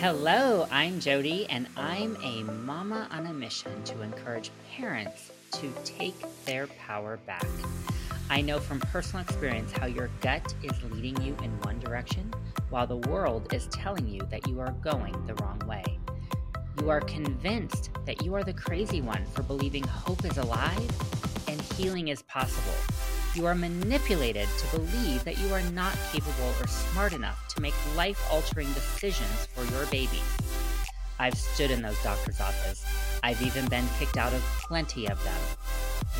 Hello, I'm Jody, and I'm a mama on a mission to encourage parents to take their power back. I know from personal experience how your gut is leading you in one direction while the world is telling you that you are going the wrong way. You are convinced that you are the crazy one for believing hope is alive and healing is possible. You are manipulated to believe that you are not capable or smart enough to make life altering decisions for your baby. I've stood in those doctor's offices. I've even been kicked out of plenty of them.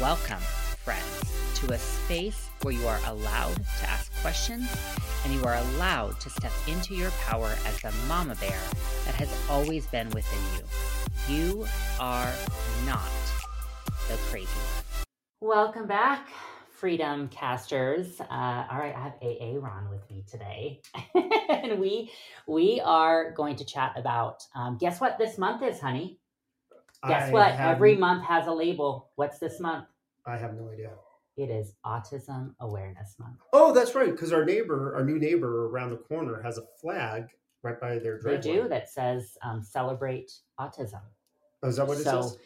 Welcome, friends, to a space where you are allowed to ask questions and you are allowed to step into your power as the mama bear that has always been within you. You are not the crazy one. Welcome back freedom casters. Uh, all right, I have AA Ron with me today, and we we are going to chat about. Um, guess what this month is, honey? Guess I what? have- Every month has a label. What's this month? I have no idea. It is Autism Awareness Month. Oh, that's right. Because our neighbor, our new neighbor around the corner, has a flag right by their They driveway. do that says um, "Celebrate Autism." Oh, is that what it so, says?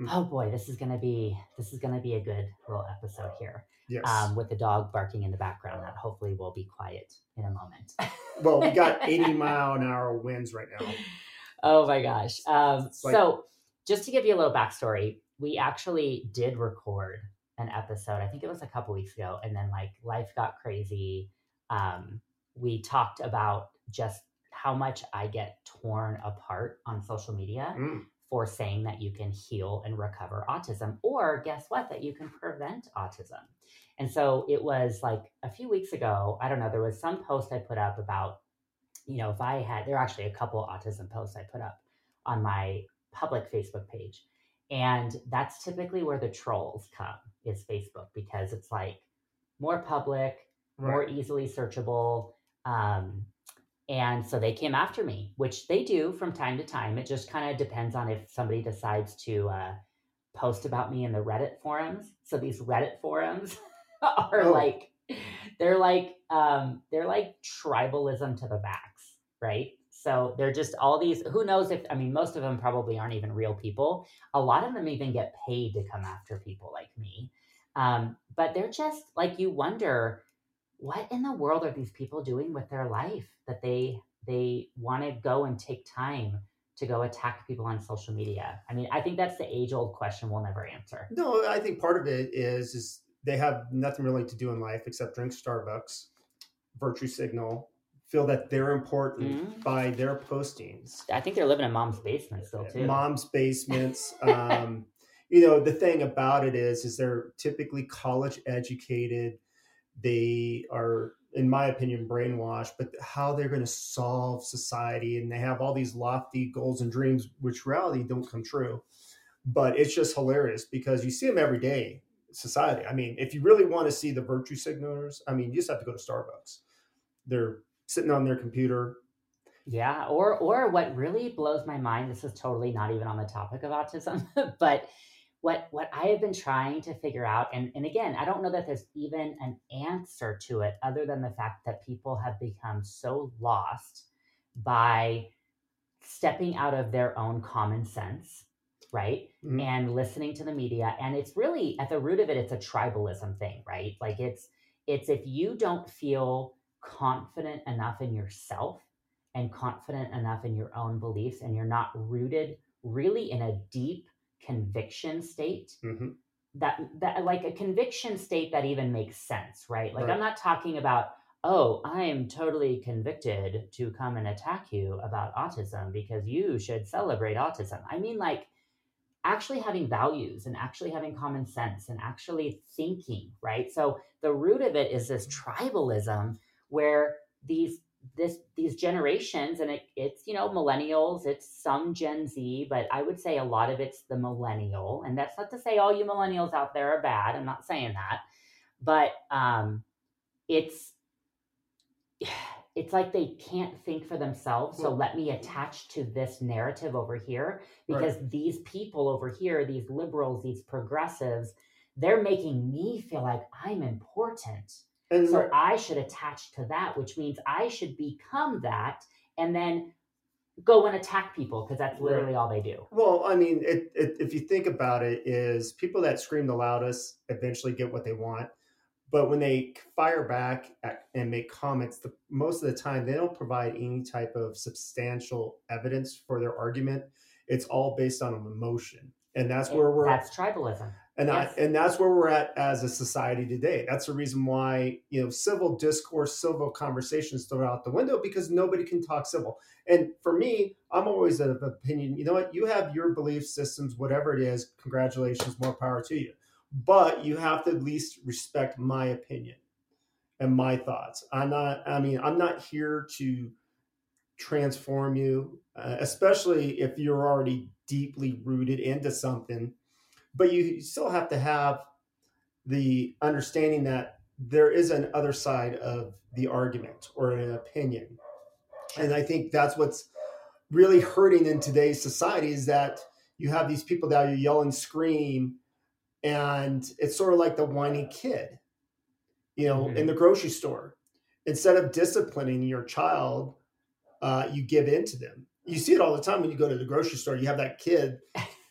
Mm. oh boy, this is gonna be this is gonna be a good little episode here. Yes. Um, with the dog barking in the background, that hopefully will be quiet in a moment. well, we got 80 mile an hour winds right now. Oh my gosh. Um, like- so, just to give you a little backstory, we actually did record an episode. I think it was a couple weeks ago, and then like life got crazy. Um, we talked about just how much I get torn apart on social media Mm. For saying that you can heal and recover autism, or guess what, that you can prevent autism. And so it was like a few weeks ago, I don't know, there was some post I put up about, you know, if I had, there are actually a couple autism posts I put up on my public Facebook page. And that's typically where the trolls come is Facebook because it's like more public, more Right. easily searchable. Um, and so they came after me, which they do from time to time. It just kind of depends on if somebody decides to uh, post about me in the Reddit forums. So these Reddit forums are Oh. like they're like um, they're like tribalism to the max, right? So they're just all these. Who knows if I mean most of them probably aren't even real people. A lot of them even get paid to come after people like me. Um, but they're just like you wonder what in the world are these people doing with their life that they they want to go and take time to go attack people on social media i mean i think that's the age old question we'll never answer No, I think part of it is is they have nothing really to do in life except drink Starbucks, virtue signal, feel that they're important Mhm. by their postings. i think they're living in mom's basement still too mom's basements um, you know the thing about it is is they're typically college educated they are in my opinion brainwashed but how they're going to solve society and they have all these lofty goals and dreams which reality don't come true. But it's just hilarious because you see them every day society. I mean if you really want to see the virtue signalers i mean you just have to go to starbucks. They're sitting on their computer. Yeah, or or what really blows my mind, this is totally not even on the topic of autism, but what what I have been trying to figure out, and, and again, I don't know that there's even an answer to it other than the fact that people have become so lost by stepping out of their own common sense, right? Mhm. And listening to the media. And it's really at the root of it, it's a tribalism thing, right? Like it's it's if you don't feel confident enough in yourself and confident enough in your own beliefs and you're not rooted really in a deep conviction state Mhm. that that like a conviction state that even makes sense right like Right. i'm not talking about oh i am totally convicted to come and attack you about autism because you should celebrate autism i mean like actually having values and actually having common sense and actually thinking right so the root of it is this tribalism where these this these generations and it, it's you know millennials it's some gen z but i would say a lot of it's the millennial. And that's not to say all you millennials out there are bad. I'm not saying that. But um it's it's like they can't think for themselves. So let me attach to this narrative over here Right. because these people over here these liberals these progressives they're making me feel like i'm important and so I should attach to that, which means I should become that. And then go and attack people because that's literally all they do. Well, I mean, it, it, if you think about it, is people that scream the loudest eventually get what they want, but when they fire back at, and make comments, the, most of the time they don't provide any type of substantial evidence for their argument. It's all based on emotion, and that's where we're. That's tribalism and Yes. I, and that's where we're at as a society today. That's the reason why you know civil discourse, civil conversations throw out the window because nobody can talk civil. And for me, I'm always of opinion. You know what? You have your belief systems, whatever it is. Congratulations, more power to you. But you have to at least respect my opinion and my thoughts. I'm not. I mean, I'm not here to transform you, uh, especially if you're already deeply rooted into something but you still have to have the understanding that there is an other side of the argument or an opinion. And i think that's what's really hurting in today's society is that you have these people that you yell and scream and it's sort of like the whiny kid you know Mhm. in the grocery store. Instead of disciplining your child uh, you give in to them. You see it all the time when you go to the grocery store you have that kid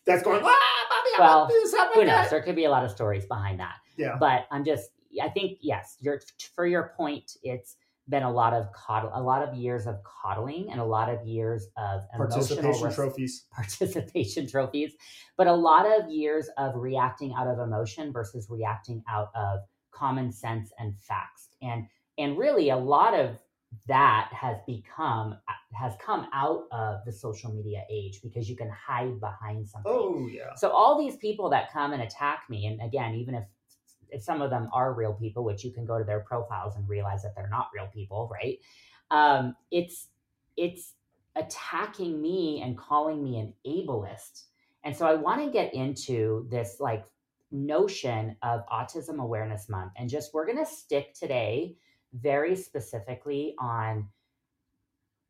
that's going ah, Well, Who knows? that." There could be a lot of stories behind that. Yeah. But I'm just, I think, yes, you're, for your point, it's been a lot of coddle, a lot of years of coddling and a lot of years of participation res- trophies. participation trophies, but a lot of years of reacting out of emotion versus reacting out of common sense and facts. And and really a lot of that has become has come out of the social media age because you can hide behind something. Oh yeah. So all these people that come and attack me, and again, even if if some of them are real people, which you can go to their profiles and realize that they're not real people, right? Um, it's it's attacking me and calling me an ableist. And so I want to get into this like notion of Autism Awareness Month, and just we're going to stick today very specifically on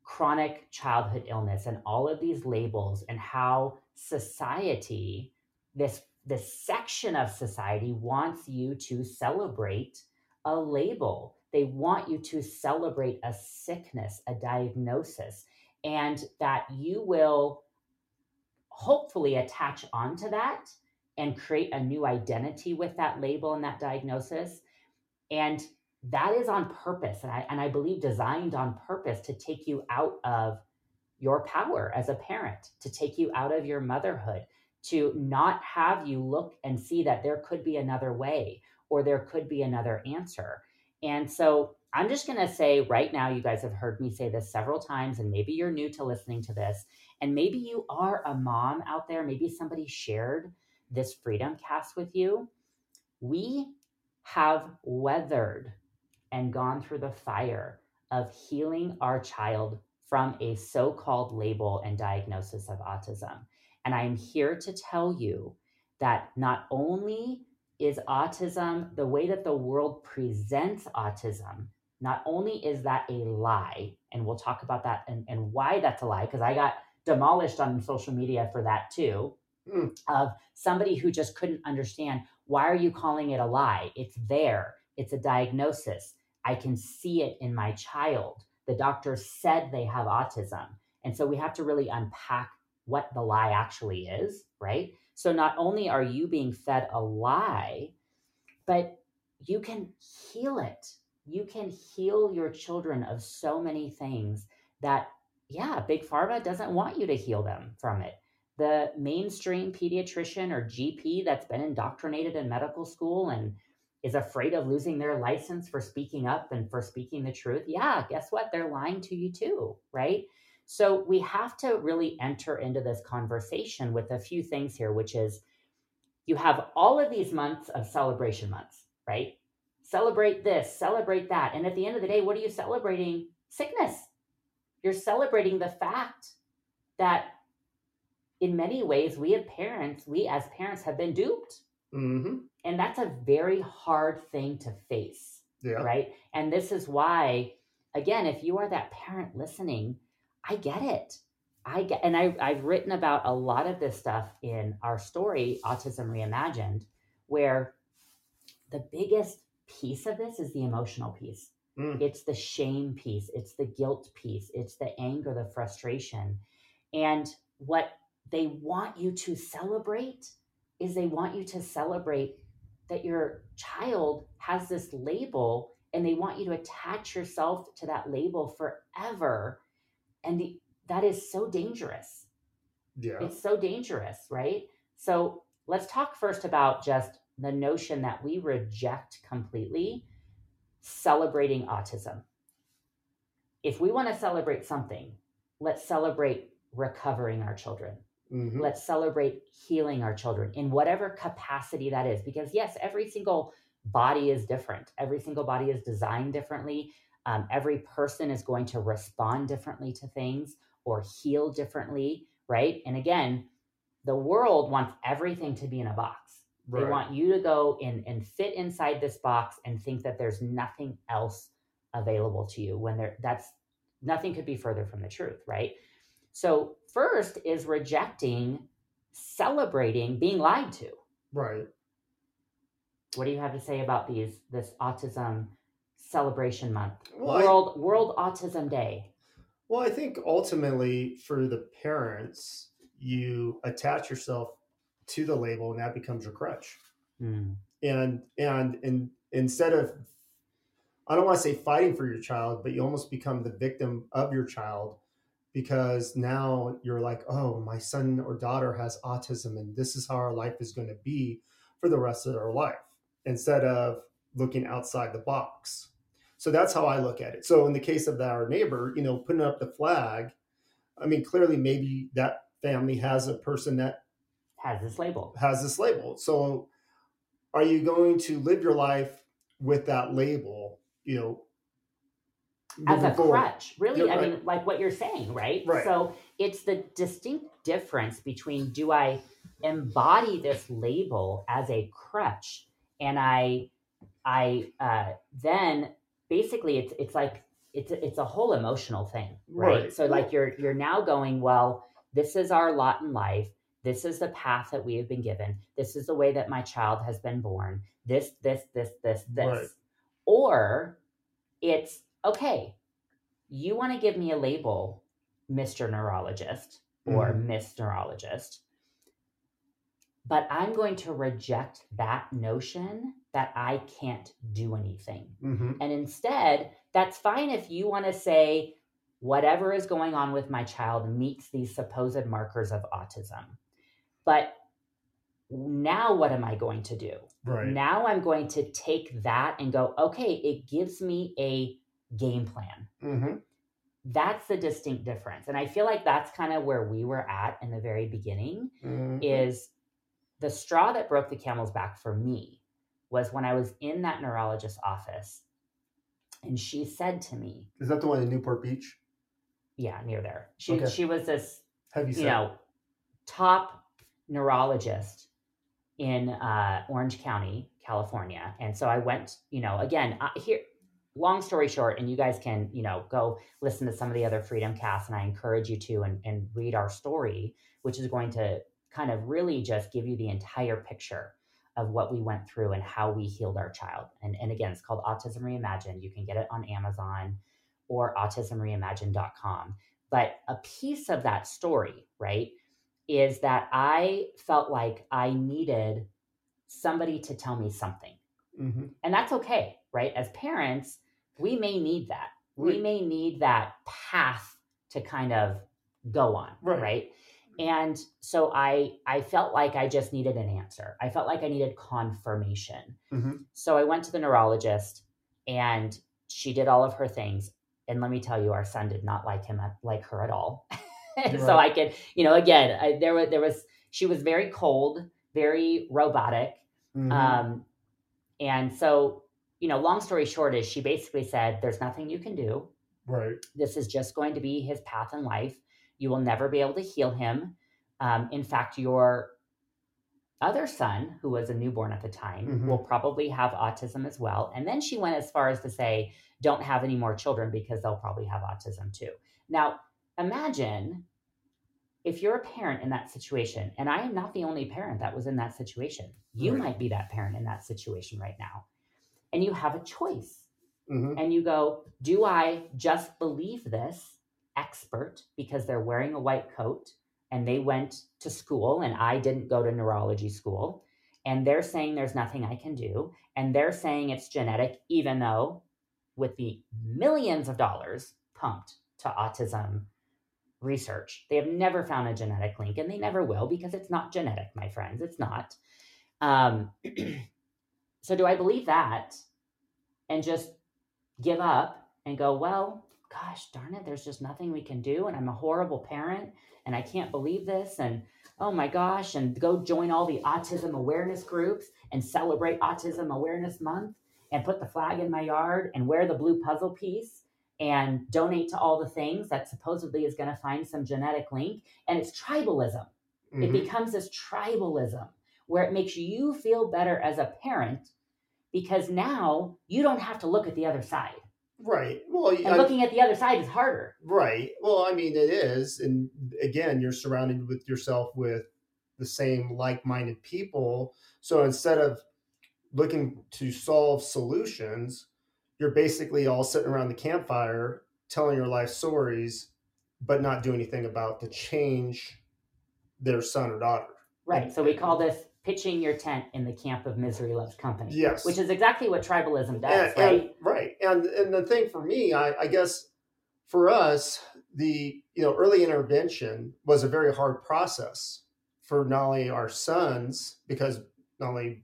chronic childhood illness and all of these labels and how society this this section of society wants you to celebrate a label. They want you to celebrate a sickness a diagnosis and that you will hopefully attach onto that and create a new identity with that label and that diagnosis. And that is on purpose and I, and I believe designed on purpose to take you out of your power as a parent to take you out of your motherhood to not have you look and see that there could be another way or there could be another answer. And so i'm just going to say right now you guys have heard me say this several times and maybe you're new to listening to this and maybe you are a mom out there maybe somebody shared this freedom cast with you. We have weathered and gone through the fire of healing our child from a so called label and diagnosis of autism. And I'm here to tell you that not only is autism the way that the world presents autism, not only is that a lie, and we'll talk about that and, and why that's a lie, because I got demolished on social media for that too, Hmm. of somebody who just couldn't understand why are you calling it a lie? It's there, it's a diagnosis. I can see it in my child. The doctor said they have autism. And so we have to really unpack what the lie actually is, right? So not only are you being fed a lie, but you can heal it. You can heal your children of so many things that, yeah, Big Pharma doesn't want you to heal them from it. The mainstream pediatrician or GP that's been indoctrinated in medical school and is afraid of losing their license for speaking up and for speaking the truth, yeah, guess what? They're lying to you too, right? So we have to really enter into this conversation with a few things here, which is you have all of these months of celebration months, right? Celebrate this, celebrate that. And at the end of the day, what are you celebrating? Sickness. You're celebrating the fact that in many ways, we as parents, we as parents have been duped. Mm-hmm. And that's a very hard thing to face Yeah. right? And this is why, again, if you are that parent listening, I get it. I get, and I, I've written about a lot of this stuff in our story, Autism Reimagined, where the biggest piece of this is the emotional piece. Mm. It's the shame piece, it's the guilt piece, it's the anger, the frustration. And what they want you to celebrate is they want you to celebrate that your child has this label and they want you to attach yourself to that label forever. And the, that is so dangerous. Yeah. It's so dangerous, right? So let's talk first about just the notion that we reject completely celebrating autism. If we want to celebrate something, let's celebrate recovering our children. Mm-hmm. Let's celebrate healing our children in whatever capacity that is. Because, yes, every single body is different, every single body is designed differently. Um, every person is going to respond differently to things or heal differently, right? And again, the world wants everything to be in a box. Right. They want you to go in and fit inside this box and think that there's nothing else available to you when there that's nothing could be further from the truth, right? So, first is rejecting celebrating being lied to. Right. What do you have to say about these this autism celebration month? Well, World I, World Autism Day. Well, I think ultimately for the parents, you attach yourself to the label and that becomes your crutch. Mm. And and and instead of I don't want to say fighting for your child, but you almost become the victim of your child because now you're like, oh, my son or daughter has autism, and this is how our life is going to be for the rest of their life, instead of looking outside the box. So that's how I look at it. So in the case of our neighbor, you know, putting up the flag, I mean, clearly maybe that family has a person that has this label. Has this label. So are you going to live your life with that label, you know, as a forward. crutch. Really, yeah, I right. mean, like what you're saying, right? Right. So it's the distinct difference between do I embody this label as a crutch, and I, I uh, then basically it's it's like it's it's a whole emotional thing, right? right? So like you're you're now going well. This is our lot in life. This is the path that we have been given. This is the way that my child has been born. This, this, this, this, this. Right. Or it's okay, you want to give me a label, Mr. Neurologist or mm-hmm. Miss Neurologist, but I'm going to reject that notion that I can't do anything. Mm-hmm. And instead, that's fine if you want to say, whatever is going on with my child meets these supposed markers of autism. But now what am I going to do? Right. Now I'm going to take that and go, okay, it gives me a game plan. Mm-hmm. That's the distinct difference. And I feel like that's kind of where we were at in the very beginning mm-hmm. is the straw that broke the camel's back for me was when I was in that neurologist's office and she said to me, Is that the one in Newport Beach? Yeah, near there. She okay. she was this Have you, you know, top neurologist in uh, Orange County, California. And so I went, you know, again, here long story short, and you guys can, you know, go listen to some of the other Freedom Casts, and I encourage you to and, and read our story, which is going to kind of really just give you the entire picture of what we went through and how we healed our child. And, and again, it's called Autism Reimagined. You can get it on Amazon or autismreimagined.com. But a piece of that story, right, is that I felt like I needed somebody to tell me something. Mm-hmm. And that's okay, right? As parents, we may need that. We may need that path to kind of go on, right? right? And so I I felt like I just needed an answer. I felt like I needed confirmation. Mm-hmm. So I went to the neurologist and she did all of her things. And let me tell you, our son did not like him like her at all. right. so I could, you know, again, I, there was there was she was very cold, very robotic. Mm-hmm. Um, and so you know, long story short is she basically said, there's nothing you can do. Right. This is just going to be his path in life. You will never be able to heal him. Um, in fact, your other son, who was a newborn at the time, mm-hmm. will probably have autism as well. And then she went as far as to say, don't have any more children because they'll probably have autism too. Now, imagine if you're a parent in that situation, and I am not the only parent that was in that situation, you right. might be that parent in that situation right now and you have a choice. Mhm. and you go, Do I just believe this expert because they're wearing a white coat and they went to school and I didn't go to neurology school? And they're saying there's nothing I can do. And they're saying it's genetic, even though with the millions of dollars pumped to autism research, they have never found a genetic link and they never will because it's not genetic, my friends. It's not. Um, so, do I believe that and just give up and go, well, gosh darn it, there's just nothing we can do. And I'm a horrible parent and I can't believe this. And oh my gosh, and go join all the autism awareness groups and celebrate Autism Awareness Month and put the flag in my yard and wear the blue puzzle piece and donate to all the things that supposedly is going to find some genetic link. And it's tribalism. It Mhm. becomes this tribalism where it makes you feel better as a parent because now you don't have to look at the other side. Right. Well, And I- looking at the other side is harder. Right. Well, I mean, it is. And again, you're surrounded with yourself with the same like minded people. So instead of looking to solve solutions, you're basically all sitting around the campfire telling your life stories, but not do anything about to change their son or daughter. Right. So we call this pitching your tent in the camp of misery loves company. Yes. Which is exactly what tribalism does, and, right? and- right. And and the thing for me, I, I guess for us, the you know early intervention was a very hard process for not only our sons, because not only,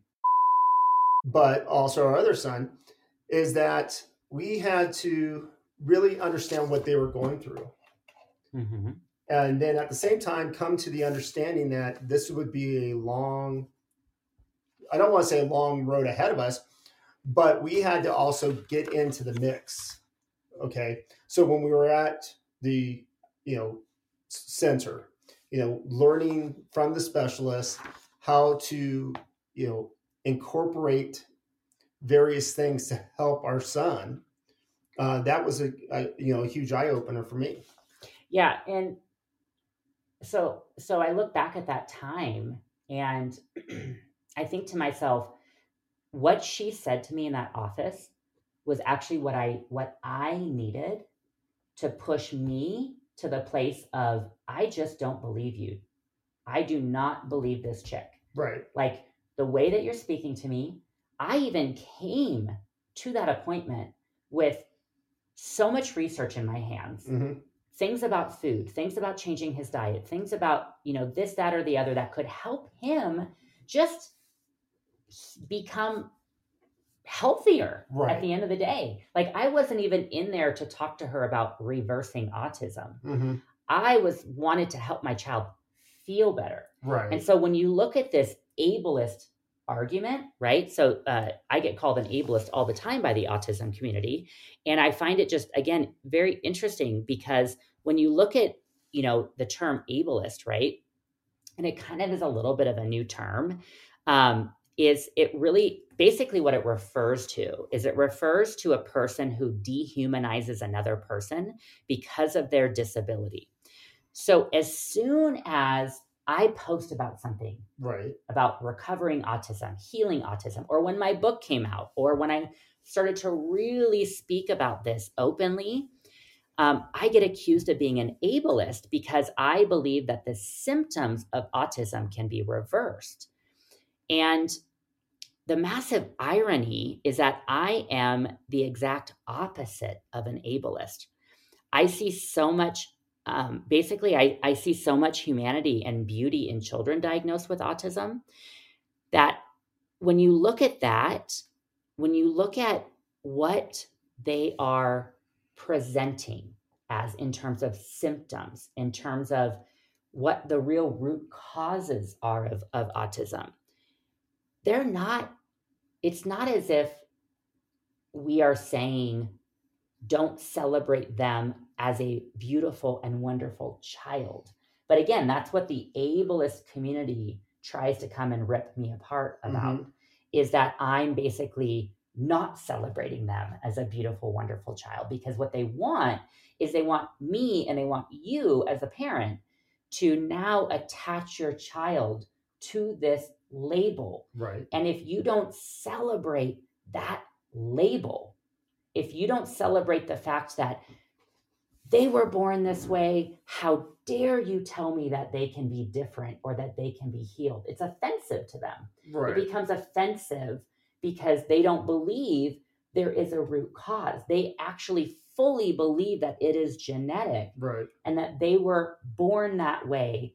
but also our other son, is that we had to really understand what they were going through. hmm And then at the same time, come to the understanding that this would be a long, I don't want to say a long road ahead of us, but we had to also get into the mix. Okay. So when we were at the, you know, center, you know, learning from the specialist how to, you know, incorporate various things to help our son, uh, that was a, a, you know, a huge eye opener for me. Yeah. And so so I look back at that time and I think to myself, what she said to me in that office was actually what I what I needed to push me to the place of I just don't believe you. I do not believe this chick. Right. Like the way that you're speaking to me, I even came to that appointment with so much research in my hands. hmm Things about food, things about changing his diet, things about, you know, this, that, or the other that could help him just become healthier at the end of the day. Like I wasn't even in there to talk to her about reversing autism. hmm I was wanted to help my child feel better. Right. And so when you look at this ableist argument, right? So uh, I get called an ableist all the time by the autism community. And I find it just, again, very interesting because when you look at, you know, the term ableist, right? And it kind of is a little bit of a new term. Um, is it really basically what it refers to is it refers to a person who dehumanizes another person because of their disability. So as soon as I post about something right. about recovering autism, healing autism, or when my book came out, or when I started to really speak about this openly, um, I get accused of being an ableist because I believe that the symptoms of autism can be reversed. And the massive irony is that I am the exact opposite of an ableist. I see so much um, basically I, I see so much humanity and beauty in children diagnosed with autism that when you look at that when you look at what they are presenting as in terms of symptoms in terms of what the real root causes are of, of autism they're not it's not as if we are saying don't celebrate them as a beautiful and wonderful child. But again, that's what the ableist community tries to come and rip me apart mm-hmm. about is that I'm basically not celebrating them as a beautiful, wonderful child because what they want is they want me and they want you as a parent to now attach your child to this label Right. and if you don't celebrate that label, if you don't celebrate the fact that they were born this way, how dare you tell me that they can be different or that they can be healed? It's offensive to them. Right. It becomes offensive because they don't believe there is a root cause. They actually fully believe that it is genetic right. and that they were born that way.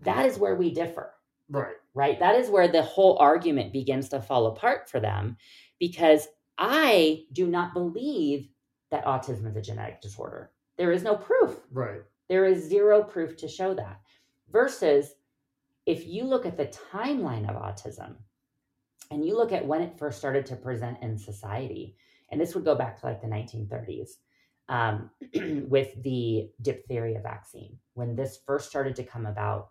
That is where we differ Right. Right? That is where the whole argument begins to fall apart for them because I do not believe that autism is a genetic disorder. There is no proof. Right. There is zero proof to show that. Versus if you look at the timeline of autism and you look at when it first started to present in society, and this would go back to like the 1930s um, with the diphtheria vaccine, when this first started to come about.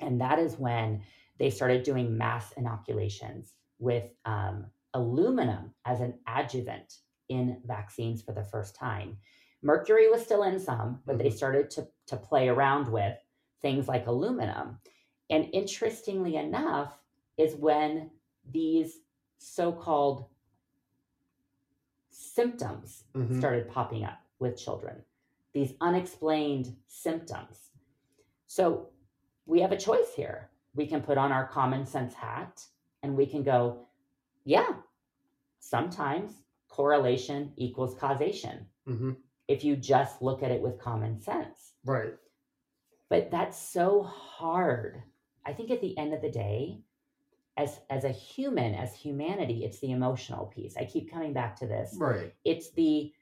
And that is when they started doing mass inoculations with um, aluminum as an adjuvant in vaccines for the first time. Mercury was still in some, but they Mhm. started to, to play around with things like aluminum. And interestingly enough, is when these so called symptoms Mhm. started popping up with children, these unexplained symptoms. So we have a choice here. We can put on our common sense hat and we can go, yeah, sometimes correlation equals causation Mhm. if you just look at it with common sense. Right. But that's so hard. I think at the end of the day, as as a human, as humanity, it's the emotional piece. I keep coming back to this. Right. It's the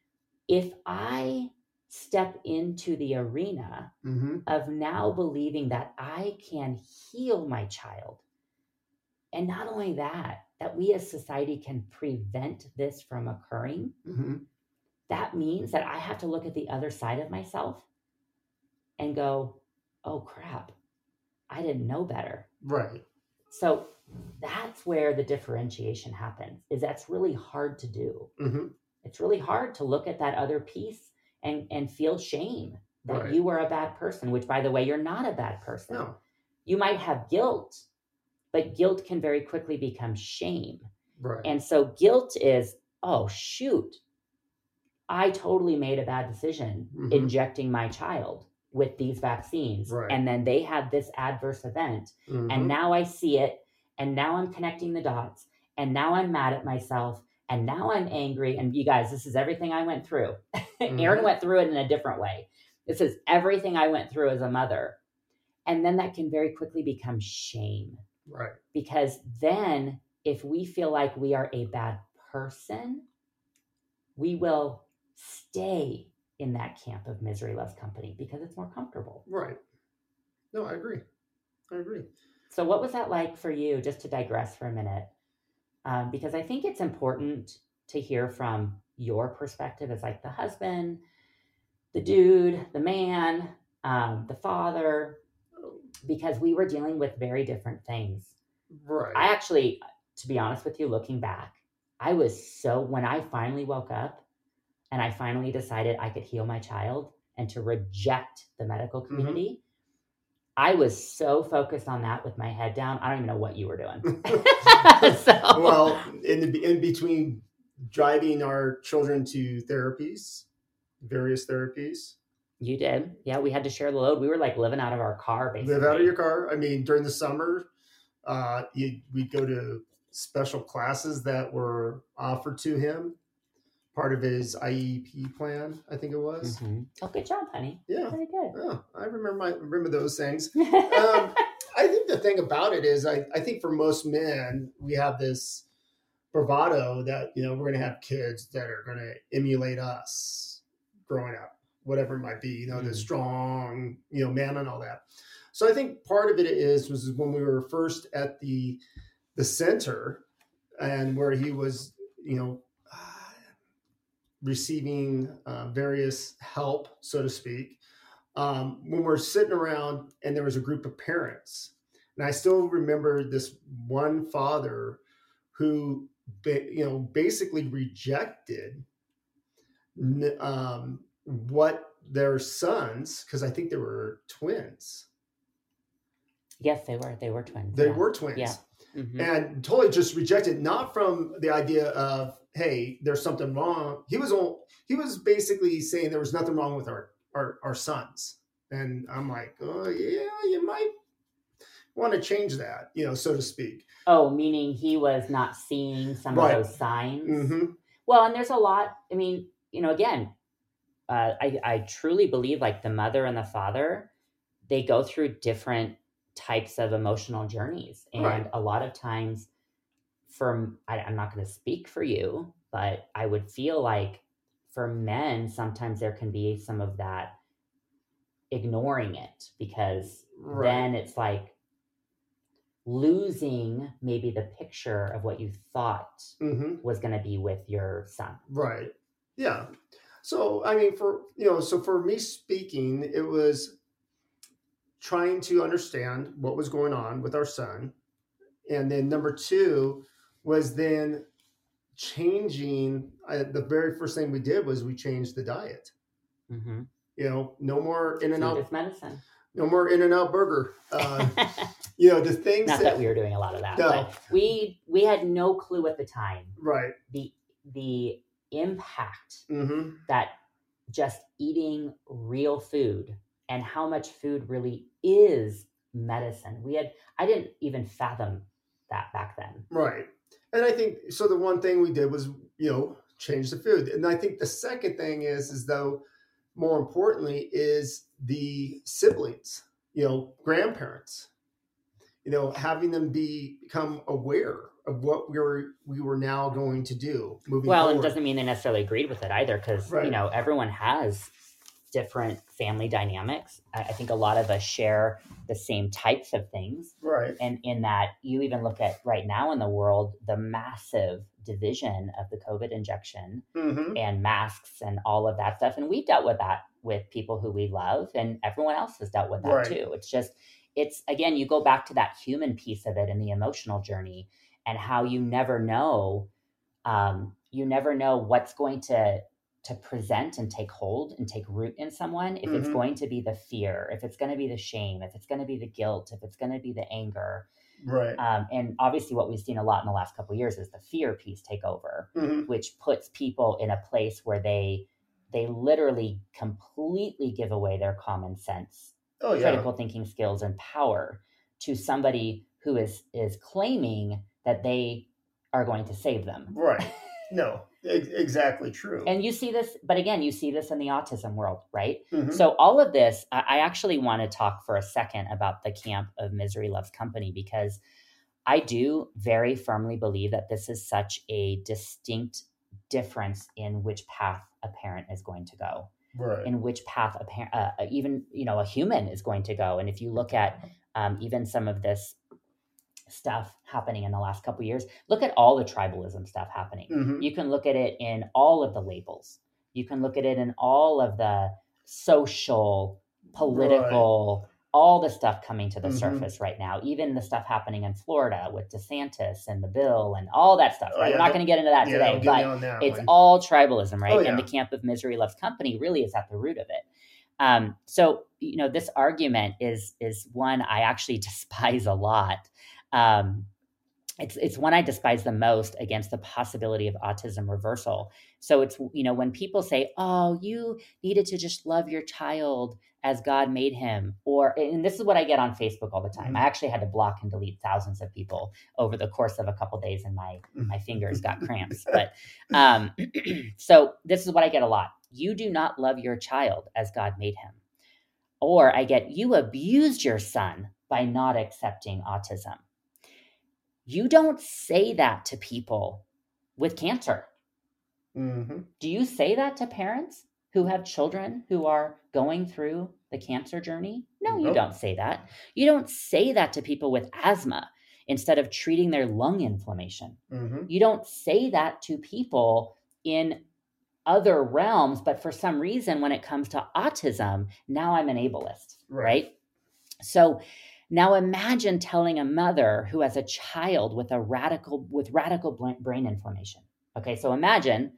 if I step into the arena Mm-hmm. of now believing that I can heal my child. And not only that, that we as society can prevent this from occurring. Mm-hmm. That means that I have to look at the other side of myself and go, oh crap, I didn't know better. Right. So that's where the differentiation happens, is that's really hard to do. Mm-hmm. It's really hard to look at that other piece and, and feel shame that Right. you are a bad person, which by the way, you're not a bad person. No. You might have guilt, but guilt can very quickly become shame. Right. And so guilt is, oh, shoot, I totally made a bad decision Mhm. injecting my child with these vaccines. Right. And then they had this adverse event. Mhm. And now I see it. And now I'm connecting the dots. And now I'm mad at myself. And now I'm angry. And you guys, this is everything I went through. Aaron Mhm. went through it in a different way. This is everything I went through as a mother. And then that can very quickly become shame right. because then if we feel like we are a bad person, we will stay in that camp of misery loves company because it's more comfortable. Right. No, I agree. I agree. So, what was that like for you, just to digress for a minute? Um, because I think it's important to hear from your perspective as like the husband, the dude, the man, um, the father, because we were dealing with very different things. Right. I actually, to be honest with you, looking back, I was so, when I finally woke up and I finally decided I could heal my child and to reject the medical Mhm. community, I was so focused on that with my head down. I don't even know what you were doing. so, well, in the, in between driving our children to therapies, various therapies, you did. Yeah, we had to share the load. We were like living out of our car, basically. live out of your car. I mean, during the summer, uh, you, we'd go to special classes that were offered to him, part of his IEP plan, I think it was. Mhm. Oh, good job, honey. Yeah. Very good. Yeah, I remember my remember those things. um, I think the thing about it is, I, I think for most men, we have this bravado that you know we're going to have kids that are going to emulate us growing up, whatever it might be. You know, the Mm. strong, you know, man and all that. So I think part of it is was when we were first at the the center, and where he was, you know. Receiving uh, various help, so to speak, um, when we're sitting around and there was a group of parents and i still remember this one father who you know basically rejected um, what their sons because i think they were twins yes, they were. They were twins. they yeah. were twins Yeah. Mhm. and totally just rejected not from the idea of hey, there's something wrong. He was all, he was basically saying there was nothing wrong with our our, our sons. And I'm like, oh yeah, you might want to change that, you know, so to speak. Oh, meaning he was not seeing some right. of those signs. Mm-hmm. Well, and there's a lot. I mean, you know, again, uh, I I truly believe like the mother and the father, they go through different types of emotional journeys, and right. a lot of times, from I, I'm not going to speak for you, but I would feel like for men, sometimes there can be some of that ignoring it because right. then it's like losing maybe the picture of what you thought mm-hmm. was going to be with your son. Right. Yeah. So, I mean, for, you know, so for me speaking, it was trying to understand what was going on with our son. And then number two was then changing. I, the very first thing we did was we changed the diet. Mm-hmm. You know, no more in and out medicine. No more in and out burger. Uh, you know the things. Not that, that, we were doing a lot of that, no. but we we had no clue at the time. Right. The the impact mm-hmm. that just eating real food and how much food really is medicine. We had I didn't even fathom that back then. Right. And I think so the one thing we did was, you know, change the food. And I think the second thing is is though more importantly is the siblings, you know, grandparents. You know, having them be become aware of what we were we were now going to do moving well forward. it doesn't mean they necessarily agreed with it either because right. you know everyone has different family dynamics. I, I think a lot of us share the same types of things. Right. And in that, you even look at right now in the world, the massive division of the COVID injection mm-hmm. and masks and all of that stuff. And we've dealt with that with people who we love, and everyone else has dealt with that right. too. It's just, it's again, you go back to that human piece of it and the emotional journey and how you never know. Um, you never know what's going to to present and take hold and take root in someone if mm-hmm. it's going to be the fear if it's going to be the shame if it's going to be the guilt if it's going to be the anger right um, and obviously what we've seen a lot in the last couple years is the fear piece take over mm-hmm. which puts people in a place where they they literally completely give away their common sense oh, yeah. critical thinking skills and power to somebody who is is claiming that they are going to save them right no exactly true. And you see this, but again, you see this in the autism world, right? Mm-hmm. So, all of this, I actually want to talk for a second about the camp of Misery Loves Company because I do very firmly believe that this is such a distinct difference in which path a parent is going to go. Right. In which path a parent, uh, even you know, a human is going to go, and if you look at um, even some of this stuff happening in the last couple years look at all the tribalism stuff happening mm-hmm. you can look at it in all of the labels you can look at it in all of the social political right. all the stuff coming to the mm-hmm. surface right now even the stuff happening in florida with desantis and the bill and all that stuff oh, right oh, yeah, we're not going to get into that yeah, today but it's one. all tribalism right oh, yeah. and the camp of misery loves company really is at the root of it um, so you know this argument is is one i actually despise a lot um, it's it's one I despise the most against the possibility of autism reversal. So it's you know when people say, "Oh, you needed to just love your child as God made him," or and this is what I get on Facebook all the time. Mm-hmm. I actually had to block and delete thousands of people over the course of a couple of days, and my mm-hmm. my fingers got cramps. But um, so this is what I get a lot. You do not love your child as God made him, or I get you abused your son by not accepting autism you don't say that to people with cancer. Mm-hmm. Do you say that to parents who have children who are going through the cancer journey? No, nope. you don't say that. You don't say that to people with asthma instead of treating their lung inflammation. Mm-hmm. You don't say that to people in other realms, but for some reason, when it comes to autism, now I'm an ableist, right? right? So now imagine telling a mother who has a child with a radical with radical brain inflammation. Okay, so imagine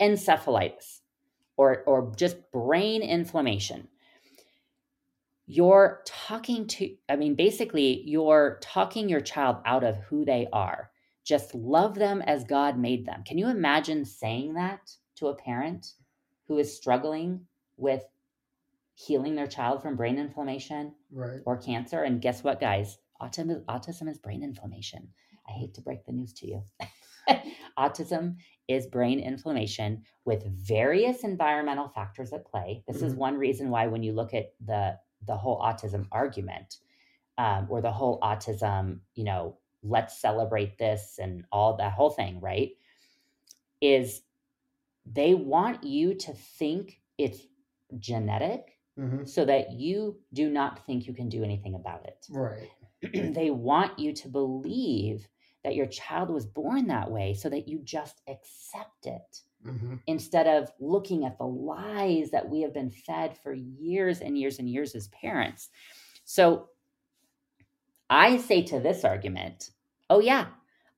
encephalitis or or just brain inflammation. You're talking to I mean basically you're talking your child out of who they are just love them as God made them. Can you imagine saying that to a parent who is struggling with healing their child from brain inflammation right. or cancer? And guess what, guys? Autism, autism is brain inflammation. I hate to break the news to you. autism is brain inflammation with various environmental factors at play. This mm-hmm. is one reason why, when you look at the the whole autism argument um, or the whole autism, you know, let's celebrate this and all that whole thing, right? Is they want you to think it's genetic mm-hmm. so that you do not think you can do anything about it. Right. they want you to believe that your child was born that way so that you just accept it mm-hmm. instead of looking at the lies that we have been fed for years and years and years as parents. So I say to this argument, oh, yeah,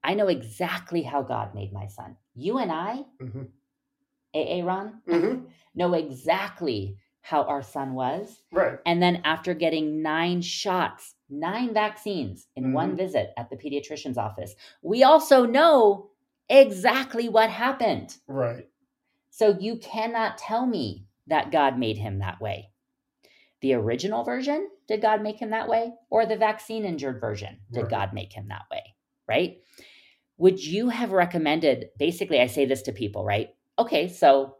I know exactly how God made my son. You and I, mm-hmm. Aaron, mm-hmm. know exactly how our son was. Right. And then after getting nine shots, nine vaccines in mm-hmm. one visit at the pediatrician's office, we also know exactly what happened. Right. So you cannot tell me that God made him that way. The original version, did God make him that way? Or the vaccine injured version, did right. God make him that way? Right? Would you have recommended, basically, I say this to people, right? Okay, so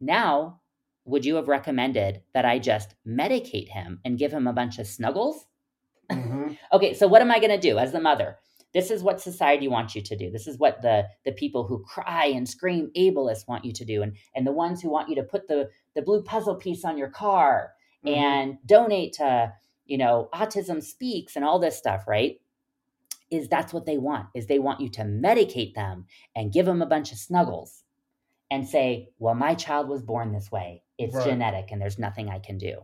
now would you have recommended that I just medicate him and give him a bunch of snuggles? Mm-hmm. okay, so what am I going to do as the mother? This is what society wants you to do. This is what the the people who cry and scream ableist want you to do, and and the ones who want you to put the the blue puzzle piece on your car mm-hmm. and donate to you know Autism Speaks and all this stuff, right? Is that's what they want? Is they want you to medicate them and give them a bunch of snuggles and say, well, my child was born this way. It's right. genetic and there's nothing I can do.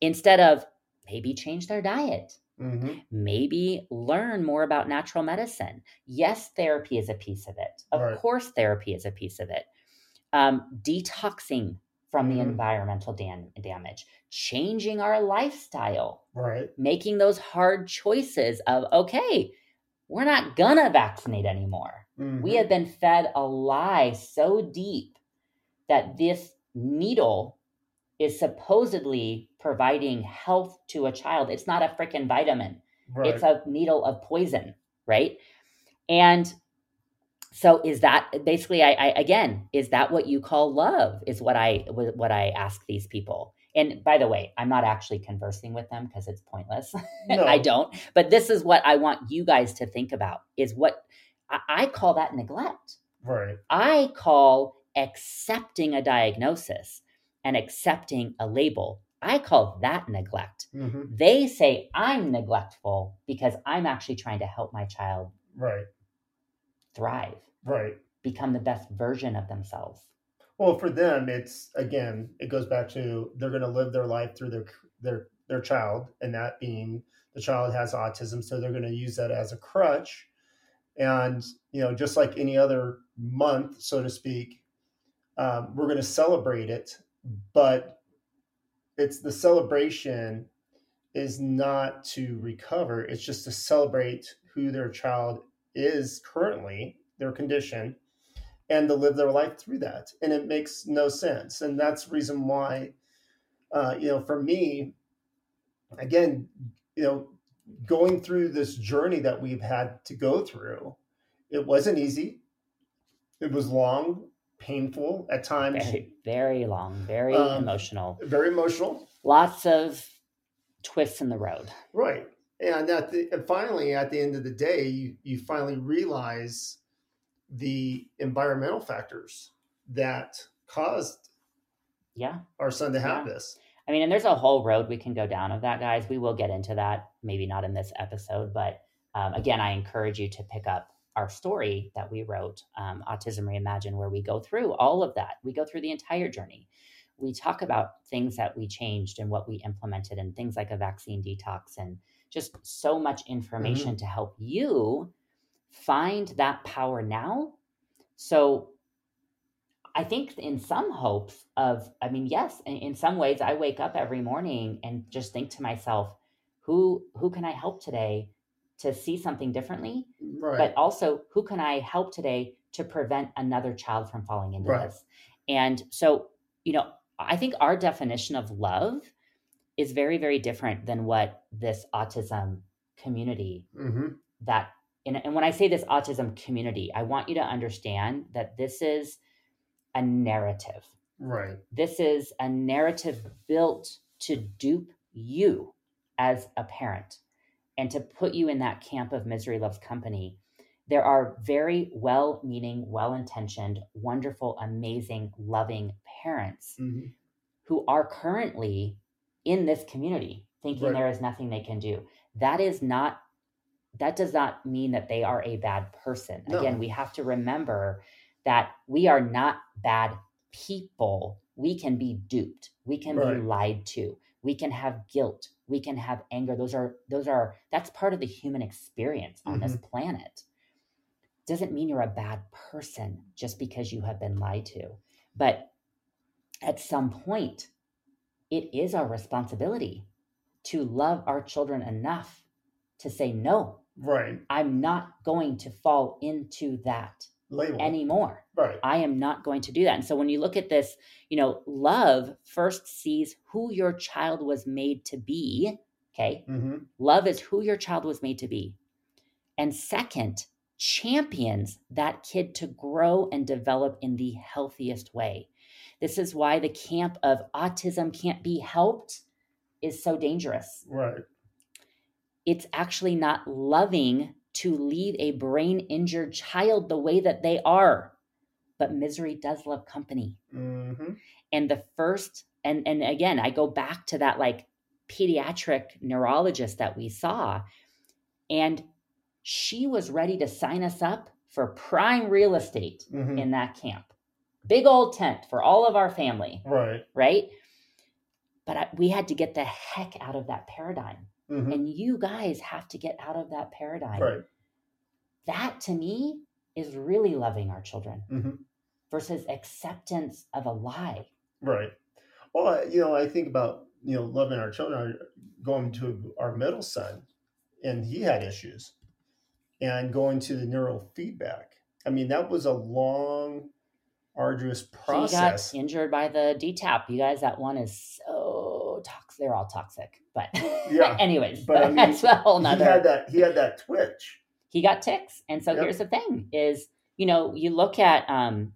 Instead of maybe change their diet, mm-hmm. maybe learn more about natural medicine. Yes, therapy is a piece of it. Of right. course, therapy is a piece of it. Um, detoxing from mm-hmm. the environmental dam- damage, changing our lifestyle, right? Making those hard choices of, okay, we're not gonna vaccinate anymore. Mm-hmm. We have been fed a lie so deep that this needle is supposedly providing health to a child. It's not a freaking vitamin. Right. It's a needle of poison, right? And so is that basically I, I, again is that what you call love is what i what i ask these people and by the way i'm not actually conversing with them because it's pointless no. i don't but this is what i want you guys to think about is what I, I call that neglect right i call accepting a diagnosis and accepting a label. I call that neglect. Mm-hmm. They say I'm neglectful because I'm actually trying to help my child right. thrive. Right. Become the best version of themselves. Well for them it's again it goes back to they're going to live their life through their their their child and that being the child has autism so they're going to use that as a crutch. And you know just like any other month so to speak um, we're going to celebrate it but it's the celebration is not to recover it's just to celebrate who their child is currently their condition and to live their life through that and it makes no sense and that's the reason why uh, you know for me again you know going through this journey that we've had to go through it wasn't easy it was long painful at times. Very, very long very um, emotional. very emotional. Lots of twists in the road. Right. And at the and finally at the end of the day you, you finally realize the environmental factors that caused yeah. our son to have yeah. this. I mean and there's a whole road we can go down of that guys. We will get into that maybe not in this episode but um, again i encourage you to pick up our story that we wrote um, autism reimagine where we go through all of that we go through the entire journey we talk about things that we changed and what we implemented and things like a vaccine detox and just so much information mm-hmm. to help you find that power now. So I think in some hopes of, I mean, yes, in, in some ways I wake up every morning and just think to myself, who who can I help today to see something differently? right. but also who can I help today to prevent another child from falling into Right. this? And so, you know, I think our definition of love is very, very different than what this autism community hmm that and, and when I say this autism community, I want you to understand that this is a narrative. Right. This is a narrative built to dupe you as a parent and to put you in that camp of misery loves company. There are very well meaning, well intentioned, wonderful, amazing, loving parents hmm who are currently in this community thinking Right. there is nothing they can do. That is not that does not mean that they are a bad person. No. Again, we have to remember that we are not bad people. We can be duped. We can Right. be lied to. We can have guilt. We can have anger. Those are those are that's part of the human experience on this mm-hmm. planet. Doesn't mean you're a bad person just because you have been lied to. But at some point, it is our responsibility to love our children enough to say, no, Right. I'm not going to fall into that Label. anymore. right. I am not going to do that. And so when you look at this, you know, love first sees who your child was made to be. Okay. hmm Love is who your child was made to be. And second, champions that kid to grow and develop in the healthiest way. This is why the camp of autism can't be helped is so dangerous. Right. It's actually not loving to leave a brain injured child the way that they are. But misery does love company. Hmm and the first and and again i go back to that like pediatric neurologist that we saw and she was ready to sign us up for prime real estate hmm in that camp. Big old tent for all of our family. Right. right? But I, we had to get the heck out of that paradigm hmm and you guys have to get out of that paradigm Right. that to me is really loving our children hmm versus acceptance of a lie Right. Well, you know, I think about you know loving our children. Going to our middle son, and he had issues, and going to the neural feedback. I mean, that was a long, arduous process. He got injured by the DTAP. You guys, that one is so toxic. They're all toxic, but Yeah, anyways, but I mean, that's a whole he had that. He had that twitch. he got tics, and so Yep. here's the thing: is you know you look at um,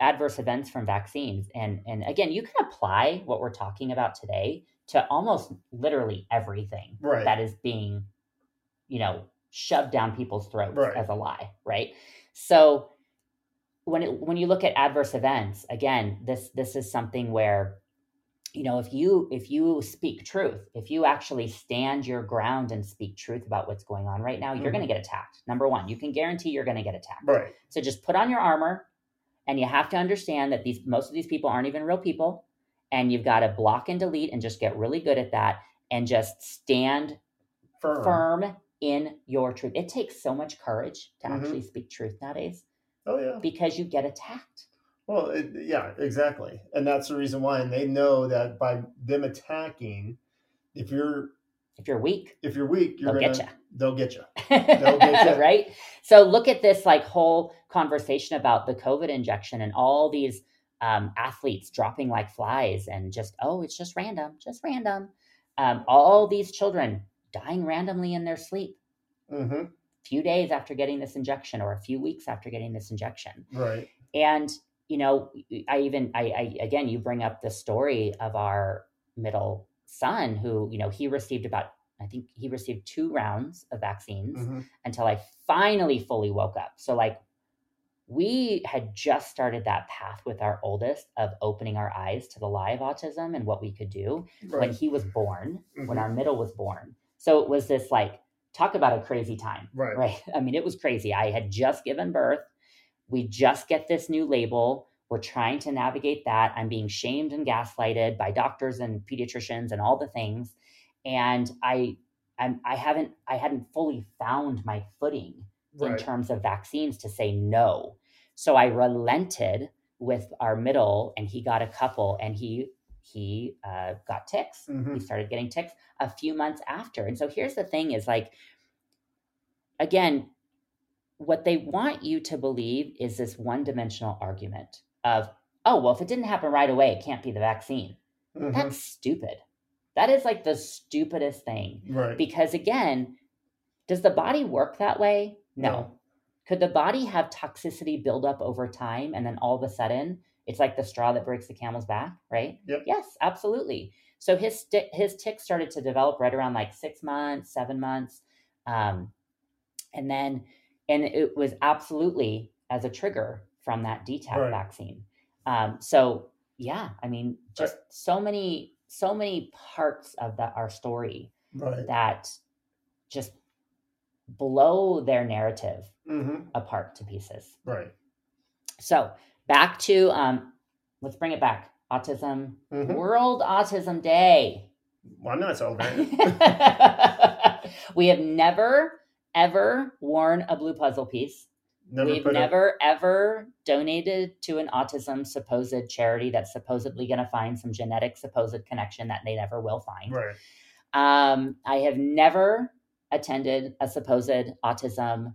adverse events from vaccines, and and again, you can apply what we're talking about today to almost literally everything Right. that is being, you know, shoved down people's throats Right. as a lie, right? So when it, when you look at adverse events, again, this this is something where, you know, if you if you speak truth, if you actually stand your ground and speak truth about what's going on right now, you're going to get attacked. Number one, you can guarantee you're going to get attacked. Right. So just put on your armor, and you have to understand that these most of these people aren't even real people, and you've got to block and delete and just get really good at that, and just stand Firm. firm in your truth. It takes so much courage to Mhm. actually speak truth nowadays Oh yeah. because you get attacked. Well, it, yeah, exactly, and that's the reason why. And they know that by them attacking, if you're If you're weak, if you're weak, you're They'll gonna get you. they'll get you. get ya. right? So look at this like whole conversation about the COVID injection and all these um, athletes dropping like flies and just oh, it's just random, just random. Um, all these children dying randomly in their sleep, hmm few days after getting this injection or a few weeks after getting this injection. Right. and you know i even I, I again you bring up the story of our middle son who you know he received about i think he received two rounds of vaccines hmm until i finally fully woke up. So like we had just started that path with our oldest of opening our eyes to the lie of autism and what we could do when he was born when Mhm. our middle was born. So it was this like talk about a crazy time Right. right? I mean it was crazy. I had just given birth we just get this new label. We're trying to navigate that. I'm being shamed and gaslighted by doctors and pediatricians and all the things. And i I'm, i haven't i hadn't fully found my footing in terms of vaccines to say no. So i relented with our middle and he got a couple and he he uh, got tics. Mhm. he started getting tics a few months after. And so here's the thing is like again what they want you to believe is this one dimensional argument of, oh, well, if it didn't happen right away, it can't be the vaccine. Mhm. That's stupid. That is like the stupidest thing. right. Because again, does the body work that way? No. No. Could the body have toxicity build up over time and then all of a sudden it's like the straw that breaks the camel's back, right? Yep. Yes, absolutely. So his sti- his tic started to develop right around like six months, seven months, um, and then and it was absolutely as a trigger from that DTaP Right. vaccine. Um, so yeah, I mean, just so many so many parts of that our story Right. that just blow their narrative hmm apart to pieces. Right. So back to um, let's bring it back. Autism hmm World Autism Day. Well, I'm not celebrating. we have never ever worn a blue puzzle piece. Never We've never ever donated to an autism supposed charity that's supposedly going to find some genetic supposed connection that they never will find. right. Um, I have never attended a supposed autism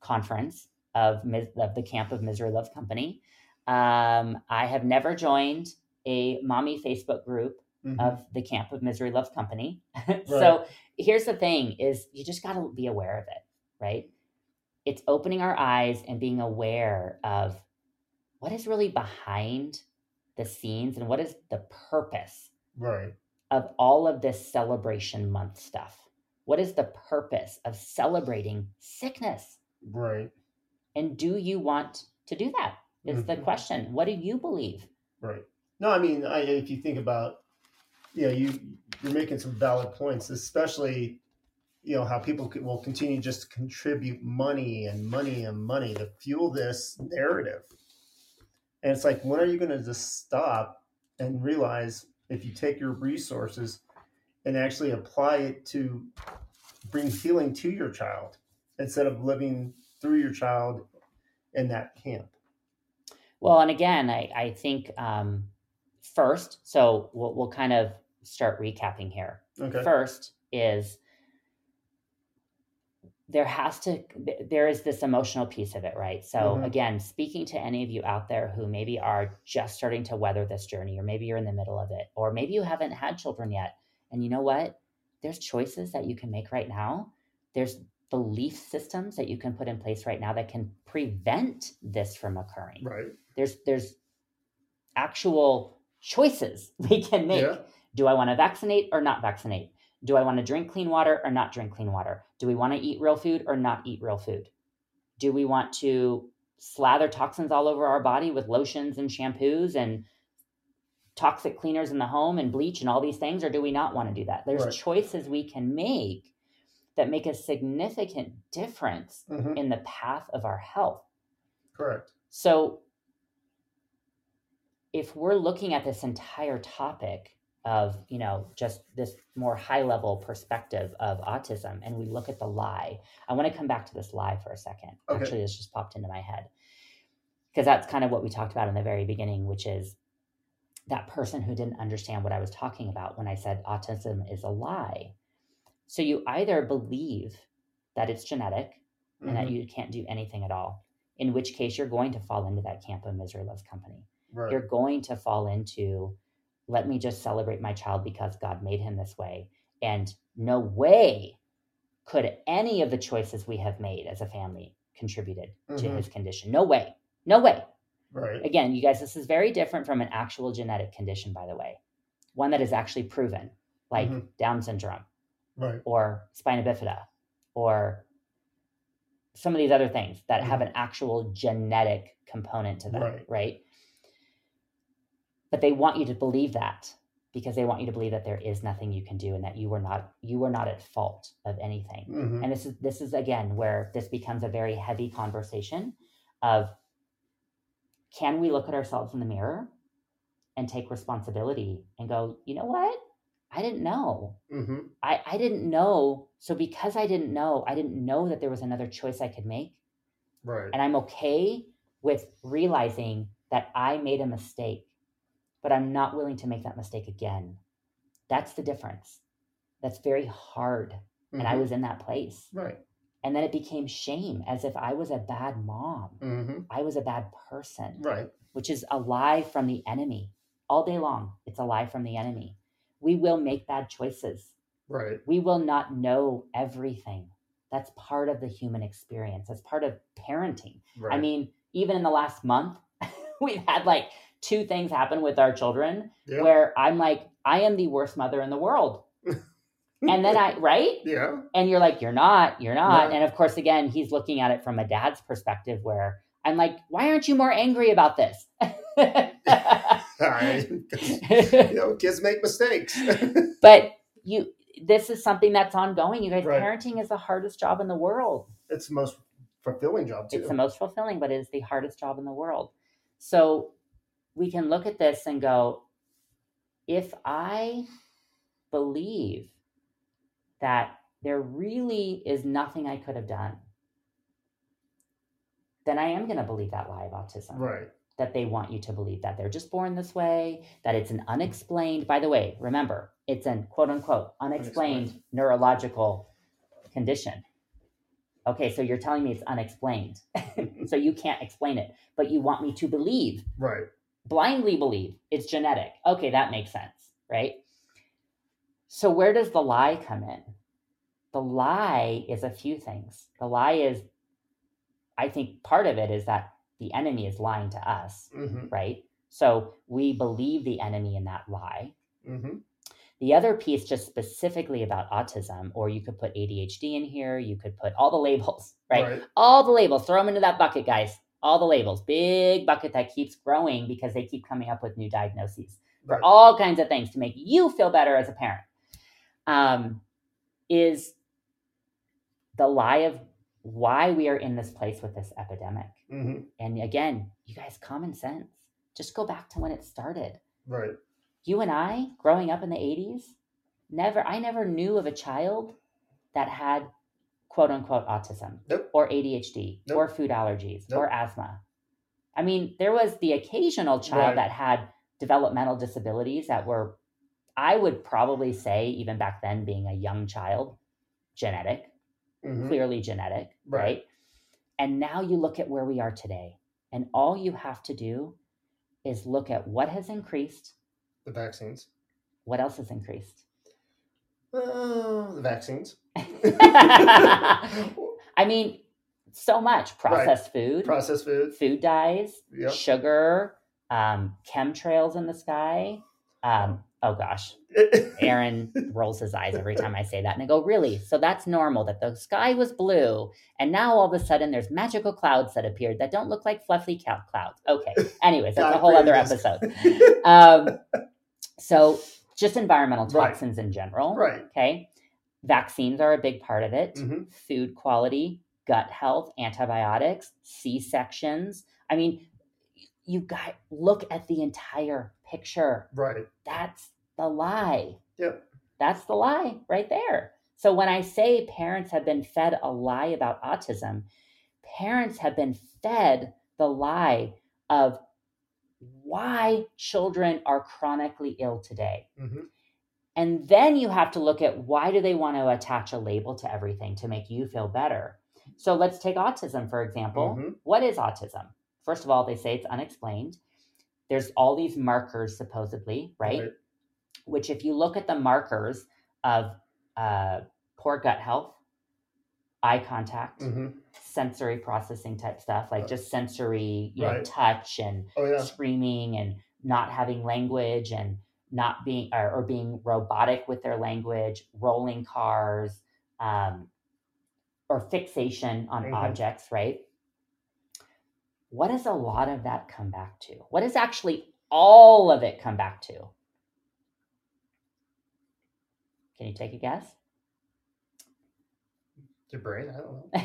conference of, of the Camp of Misery Love Company. Um, I have never joined a mommy Facebook group Mhm. of the Camp of Misery Love Company. so here's the thing: is you just got to be aware of it, right? It's opening our eyes and being aware of what is really behind the scenes and what is the purpose right. of all of this celebration month stuff? What is the purpose of celebrating sickness? Right. And do you want to do that? Is the Mhm. question. What do you believe? Right. No, I mean, I, if you think about, you know, you you're making some valid points, especially, you know, how people will continue just to contribute money and money and money to fuel this narrative. And it's like, when are you going to just stop and realize if you take your resources and actually apply it to bring healing to your child instead of living through your child in that camp? Well, and again, I, I think um, first, so we'll, we'll kind of start recapping here. Okay. First is there has to there is this emotional piece of it right so Mhm. again speaking to any of you out there who maybe are just starting to weather this journey or maybe you're in the middle of it or maybe you haven't had children yet and you know what there's choices that you can make right now there's belief systems that you can put in place right now that can prevent this from occurring Right. there's there's actual choices we can make Yeah. Do i want to vaccinate or not vaccinate? Do i want to drink clean water or not drink clean water? Do we want to eat real food or not eat real food? Do we want to slather toxins all over our body with lotions and shampoos and toxic cleaners in the home and bleach and all these things or do we not want to do that? There's Right. choices we can make that make a significant difference hmm in the path of our health. Correct. so, if we're looking at this entire topic of, you know, just this more high level perspective of autism, and we look at the lie, I want to come back to this lie for a second. Okay. Actually, this just popped into my head because that's kind of what we talked about in the very beginning, which is that person who didn't understand what I was talking about when I said autism is a lie. So, you either believe that it's genetic and that Mhm. you can't do anything at all. In which case, you're going to fall into that camp of misery loves company. Right. You're going to fall into, let me just celebrate my child because God made him this way. And no way could any of the choices we have made as a family contributed to Mhm. his condition. No way. No way. right. Again, you guys, this is very different from an actual genetic condition, by the way. One that is actually proven, like Mhm. Down syndrome Right. or spina bifida or some of these other things that have an actual genetic component to them, Right. right? But they want you to believe that because they want you to believe that there is nothing you can do and that you were not you were not at fault of anything. hmm And this is this is again where this becomes a very heavy conversation of can we look at ourselves in the mirror and take responsibility and go, you know what? I didn't know. hmm I, I didn't know. So because I didn't know, I didn't know that there was another choice I could make. Right. And I'm okay with realizing that I made a mistake, but I'm not willing to make that mistake again. That's the difference. That's very hard. And I Mhm. was in that place. right. And then it became shame as if I was a bad mom. hmm I was a bad person, Right. which is a lie from the enemy all day long. It's a lie from the enemy. We will make bad choices. Right. We will not know everything. That's part of the human experience. That's part of parenting. Right. I mean, even in the last month, we've had like two things happen with our children yeah. where I'm like, I am the worst mother in the world. and then I, right? yeah. And you're like, you're not, you're not. No. And of course, again, he's looking at it from a dad's perspective where I'm like, why aren't you more angry about this? Right. you know, kids make mistakes. but you, this is something that's ongoing. You guys, Right. parenting is the hardest job in the world. it's the most fulfilling job too. It's the most fulfilling, but it is the hardest job in the world. So we can look at this and go, if I believe that there really is nothing I could have done, then I am going to believe that lie of autism. right. That they want you to believe that they're just born this way, that it's an unexplained, by the way, remember, it's an quote unquote unexplained Unexplained. neurological condition. Okay, so you're telling me it's unexplained. so you can't explain it, but you want me to believe, Right. Blindly believe it's genetic. Okay, that makes sense, right? So where does the lie come in? The lie is a few things. The lie is, I think part of it is that the enemy is lying to us, hmm right? So we believe the enemy in that lie. hmm The other piece, just specifically about autism, or you could put ADHD in here, you could put all the labels, right? Right. All the labels, throw them into that bucket, guys. All the labels, big bucket that keeps growing because they keep coming up with new diagnoses for all kinds of things to make you feel better as a parent. Um, is the lie of why we are in this place with this epidemic. hmm And again, you guys, common sense. Just go back to when it started. Right. You and I, growing up in the 80s, never, I never knew of a child that had quote unquote autism Nope. or ADHD Nope. or food allergies Nope. or asthma. I mean, there was the occasional child Right. that had developmental disabilities that were, I would probably say, even back then, being a young child, genetic, hmm clearly genetic, right. Right. And now you look at where we are today, and all you have to do is look at what has increased, The vaccines. what else has increased. Uh, the vaccines. I mean, so much processed food, Processed food. food dyes, Yep. sugar, um, chemtrails in the sky. Um, oh gosh, Aaron rolls his eyes every time I say that. And I go, really? So that's normal that the sky was blue. And now all of a sudden there's magical clouds that appeared that don't look like fluffy cow- clouds. Okay. Anyways, that's a whole other episode. Um, so just environmental Right. toxins in general. right. Okay. Vaccines are a big part of it. hmm Food quality, gut health, antibiotics, C sections. I mean, you got look at the entire picture. Right. That's the lie. Yep. That's the lie right there. So when I say parents have been fed a lie about autism, parents have been fed the lie of why children are chronically ill today. hmm And then you have to look at why do they want to attach a label to everything to make you feel better. So let's take autism for example. Mhm. What is autism? First of all, they say it's unexplained. There's all these markers supposedly, right? Which if you look at the markers of uh, poor gut health, eye contact, hmm sensory processing type stuff, like just sensory, you know, touch and Oh yeah. screaming and not having language and not being or, or being robotic with their language, rolling cars, um, or fixation on Mhm. objects, right? What does a lot of that come back to? What does actually all of it come back to? Can you take a guess? Your brain. I don't know.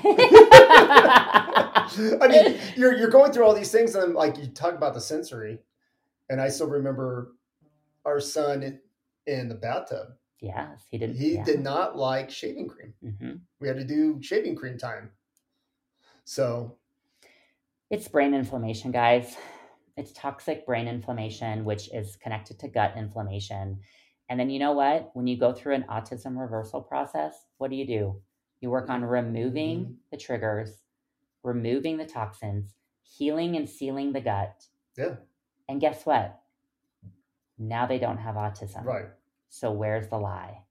I mean, you're you're going through all these things, and like you talk about the sensory, and I still remember our son in, the bathtub. yes, he did. He yeah. did not like shaving cream. hmm We had to do shaving cream time. So It's brain inflammation, guys. It's toxic brain inflammation, which is connected to gut inflammation. And then you know what? When you go through an autism reversal process, what do you do? You work on removing Mhm. the triggers, removing the toxins, healing and sealing the gut. Yeah. And guess what? Now they don't have autism. Right. So where's the lie?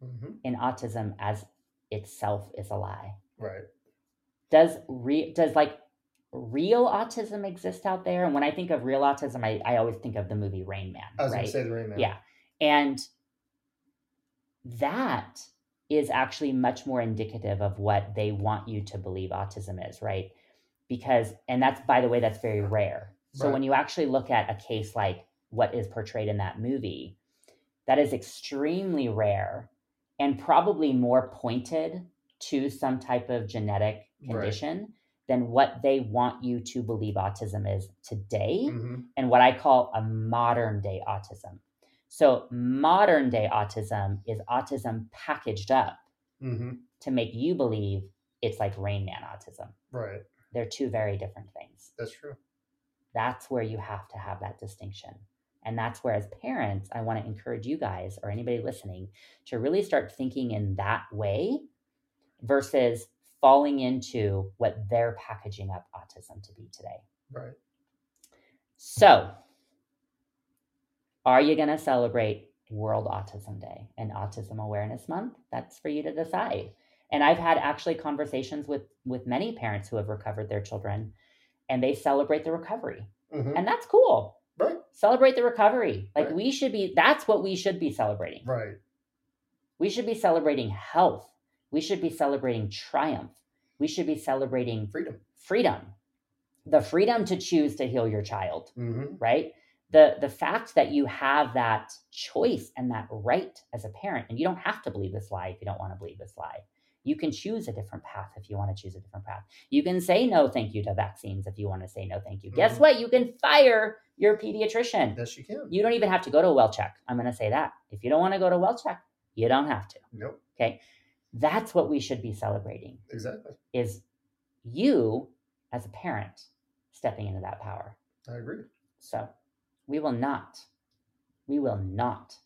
hmm In autism as itself is a lie. Right. Does re- does like real autism exist out there? And when I think of real autism, I, I always think of the movie Rain Man. I was right? going to say the Rain Man. Yeah. And that is actually much more indicative of what they want you to believe autism is, right? Because, and that's, by the way, that's very rare. So Right. when you actually look at a case like what is portrayed in that movie, that is extremely rare and probably more pointed to some type of genetic Right. condition than what they want you to believe autism is today hmm and what I call a modern day autism. So, modern day autism is autism packaged up hmm to make you believe it's like Rain Man autism. Right. They're two very different things. That's true. That's where you have to have that distinction. And that's where, as parents, I want to encourage you guys or anybody listening to really start thinking in that way versus falling into what they're packaging up autism to be today. Right. So, are you going to celebrate World Autism Day and Autism Awareness Month? That's for you to decide. And I've had actually conversations with with many parents who have recovered their children and they celebrate the recovery. hmm And that's cool. Right. Celebrate the recovery. Like Right. we should be that's what we should be celebrating. Right. We should be celebrating health. We should be celebrating triumph. We should be celebrating Freedom. freedom. The freedom to choose to heal your child hmm right the the fact that you have that choice and that right as a parent and you don't have to believe this lie if you don't want to believe this lie. You can choose a different path if you want to choose a different path. You can say no thank you to vaccines if you want to say no thank you. Guess Mhm. what? You can fire your pediatrician. Yes, you can. you don't even have to go to a well check. I'm going to say that. If you don't want to go to a well check you don't have to. Nope. okay? That's what we should be celebrating. Exactly. is you as a parent stepping into that power. I agree. so we will not, we will not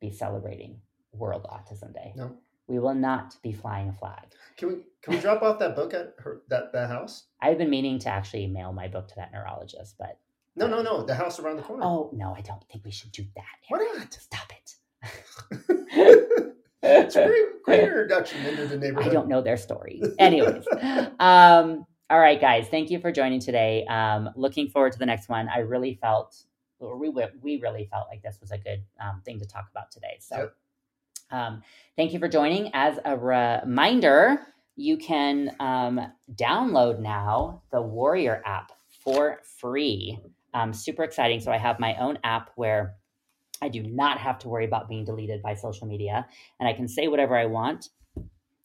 be celebrating World Autism Day. No. We will not be flying a flag. Can we can we drop off that book at her that that house? I've been meaning to actually mail my book to that neurologist, but No, no, no. The house around the corner. oh no, I don't think we should do that. Why not? Stop it. it's a great, great introduction into the neighborhood. I don't know their story. Anyways, um, all right, guys, thank you for joining today. Um, looking forward to the next one. I really felt, or we we really felt like this was a good um, thing to talk about today. So, Yep. um, thank you for joining. As a reminder, you can um, download now the Warrior app for free. Um, super exciting. So I have my own app where I do not have to worry about being deleted by social media, and I can say whatever I want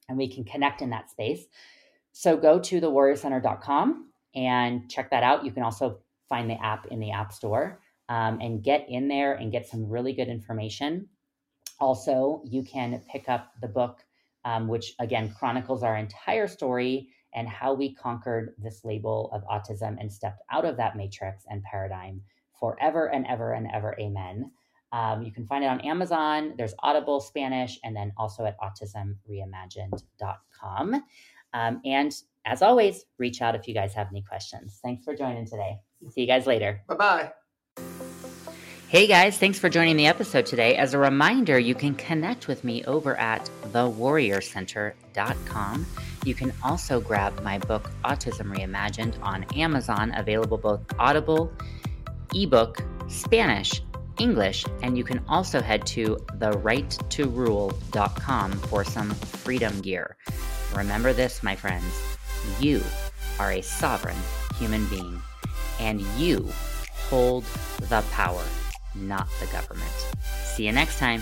and we can connect in that space. So go to thewarriorcenter.com and check that out. You can also find the app in the App Store um, and get in there and get some really good information. Also, you can pick up the book, um, which again chronicles our entire story and how we conquered this label of autism and stepped out of that matrix and paradigm forever and ever and ever. Amen. Um, you can find it on Amazon. There's Audible Spanish, and then also at autismreimagined.com. Um, and as always, reach out if you guys have any questions. Thanks for joining today. See you guys later. Bye bye. Hey guys, thanks for joining the episode today. As a reminder, you can connect with me over at thewarriorcenter.com. You can also grab my book, Autism Reimagined, on Amazon, available both Audible, ebook, Spanish, English, and you can also head to therighttorule.com for some freedom gear. Remember this, my friends you are a sovereign human being, and you hold the power, not the government. See you next time.